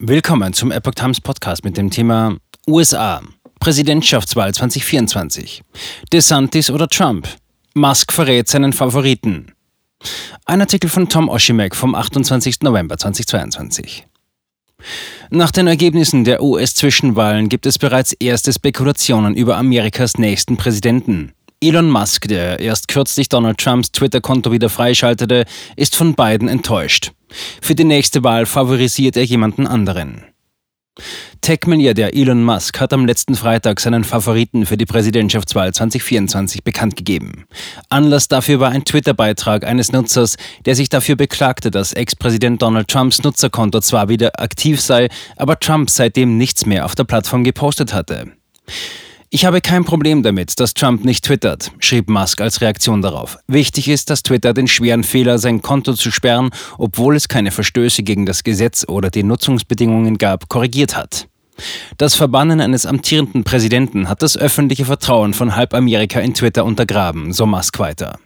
Willkommen zum Epoch Times Podcast mit dem Thema USA. Präsidentschaftswahl 2024. DeSantis oder Trump? Musk verrät seinen Favoriten. Ein Artikel von Tom Oshimek vom 28. November 2022. Nach den Ergebnissen der US-Zwischenwahlen gibt es bereits erste Spekulationen über Amerikas nächsten Präsidenten. Elon Musk, der erst kürzlich Donald Trumps Twitter-Konto wieder freischaltete, ist von beiden enttäuscht. Für die nächste Wahl favorisiert er jemanden anderen. Tech-Milliardär Elon Musk hat am letzten Freitag seinen Favoriten für die Präsidentschaftswahl 2024 bekannt gegeben. Anlass dafür war ein Twitter-Beitrag eines Nutzers, der sich dafür beklagte, dass Ex-Präsident Donald Trumps Nutzerkonto zwar wieder aktiv sei, aber Trump seitdem nichts mehr auf der Plattform gepostet hatte. Ich habe kein Problem damit, dass Trump nicht twittert, schrieb Musk als Reaktion darauf. Wichtig ist, dass Twitter den schweren Fehler, sein Konto zu sperren, obwohl es keine Verstöße gegen das Gesetz oder die Nutzungsbedingungen gab, korrigiert hat. Das Verbannen eines amtierenden Präsidenten hat das öffentliche Vertrauen von halb Amerika in Twitter untergraben, so Musk weiter.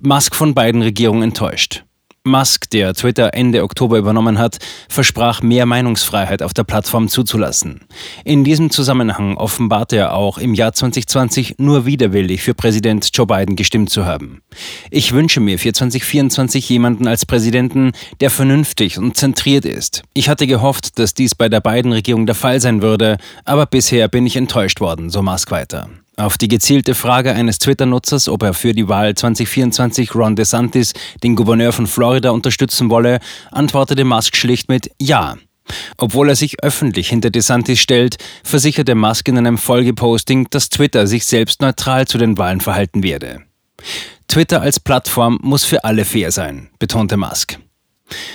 Musk von beiden Regierungen enttäuscht. Musk, der Twitter Ende Oktober übernommen hat, versprach mehr Meinungsfreiheit auf der Plattform zuzulassen. In diesem Zusammenhang offenbarte er auch im Jahr 2020 nur widerwillig für Präsident Joe Biden gestimmt zu haben. Ich wünsche mir für 2024 jemanden als Präsidenten, der vernünftig und zentriert ist. Ich hatte gehofft, dass dies bei der Biden-Regierung der Fall sein würde, aber bisher bin ich enttäuscht worden, so Musk weiter. Auf die gezielte Frage eines Twitter-Nutzers, ob er für die Wahl 2024 Ron DeSantis, den Gouverneur von Florida, unterstützen wolle, antwortete Musk schlicht mit Ja. Obwohl er sich öffentlich hinter DeSantis stellt, versicherte Musk in einem Folgeposting, dass Twitter sich selbst neutral zu den Wahlen verhalten werde. Twitter als Plattform muss für alle fair sein, betonte Musk.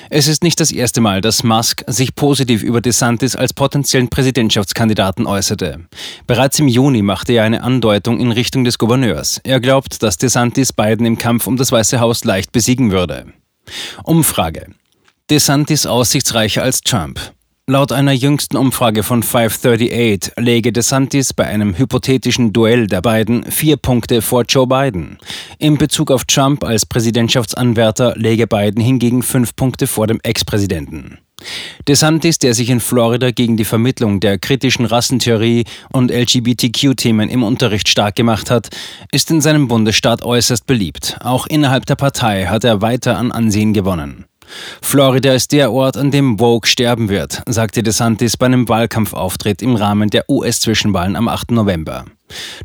Es ist nicht das erste Mal, dass Musk sich positiv über DeSantis als potenziellen Präsidentschaftskandidaten äußerte. Bereits im Juni machte er eine Andeutung in Richtung des Gouverneurs. Er glaubt, dass DeSantis Biden im Kampf um das Weiße Haus leicht besiegen würde. Umfrage. DeSantis aussichtsreicher als Trump. Laut einer jüngsten Umfrage von 538 läge DeSantis bei einem hypothetischen Duell der beiden vier Punkte vor Joe Biden. In Bezug auf Trump als Präsidentschaftsanwärter läge Biden hingegen fünf Punkte vor dem Ex-Präsidenten. DeSantis, der sich in Florida gegen die Vermittlung der kritischen Rassentheorie und LGBTQ-Themen im Unterricht stark gemacht hat, ist in seinem Bundesstaat äußerst beliebt. Auch innerhalb der Partei hat er weiter an Ansehen gewonnen. Florida ist der Ort, an dem Vogue sterben wird, sagte DeSantis bei einem Wahlkampfauftritt im Rahmen der US-Zwischenwahlen am 8. November.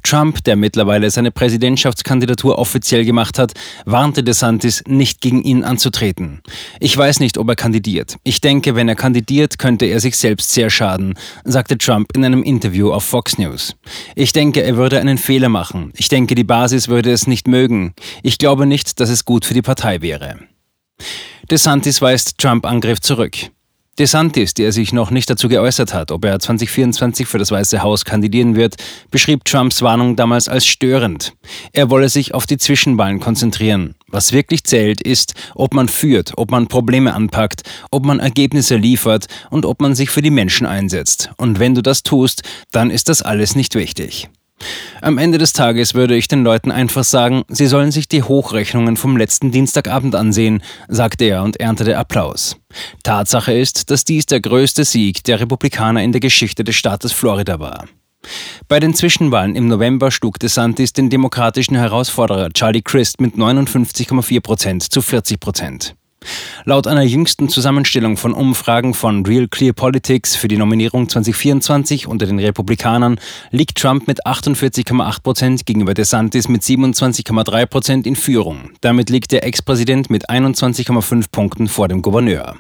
Trump, der mittlerweile seine Präsidentschaftskandidatur offiziell gemacht hat, warnte DeSantis, nicht gegen ihn anzutreten. Ich weiß nicht, ob er kandidiert. Ich denke, wenn er kandidiert, könnte er sich selbst sehr schaden, sagte Trump in einem Interview auf Fox News. Ich denke, er würde einen Fehler machen. Ich denke, die Basis würde es nicht mögen. Ich glaube nicht, dass es gut für die Partei wäre. DeSantis weist Trump-Angriff zurück. DeSantis, der sich noch nicht dazu geäußert hat, ob er 2024 für das Weiße Haus kandidieren wird, beschrieb Trumps Warnung damals als störend. Er wolle sich auf die Zwischenwahlen konzentrieren. Was wirklich zählt, ist, ob man führt, ob man Probleme anpackt, ob man Ergebnisse liefert und ob man sich für die Menschen einsetzt. Und wenn du das tust, dann ist das alles nicht wichtig. Am Ende des Tages würde ich den Leuten einfach sagen, sie sollen sich die Hochrechnungen vom letzten Dienstagabend ansehen, sagte er und erntete Applaus. Tatsache ist, dass dies der größte Sieg der Republikaner in der Geschichte des Staates Florida war. Bei den Zwischenwahlen im November schlug DeSantis den demokratischen Herausforderer Charlie Crist mit 59,4 Prozent zu 40 Prozent. Laut einer jüngsten Zusammenstellung von Umfragen von Real Clear Politics für die Nominierung 2024 unter den Republikanern liegt Trump mit 48,8 Prozent gegenüber DeSantis mit 27,3 Prozent in Führung. Damit liegt der Ex-Präsident mit 21,5 Punkten vor dem Gouverneur.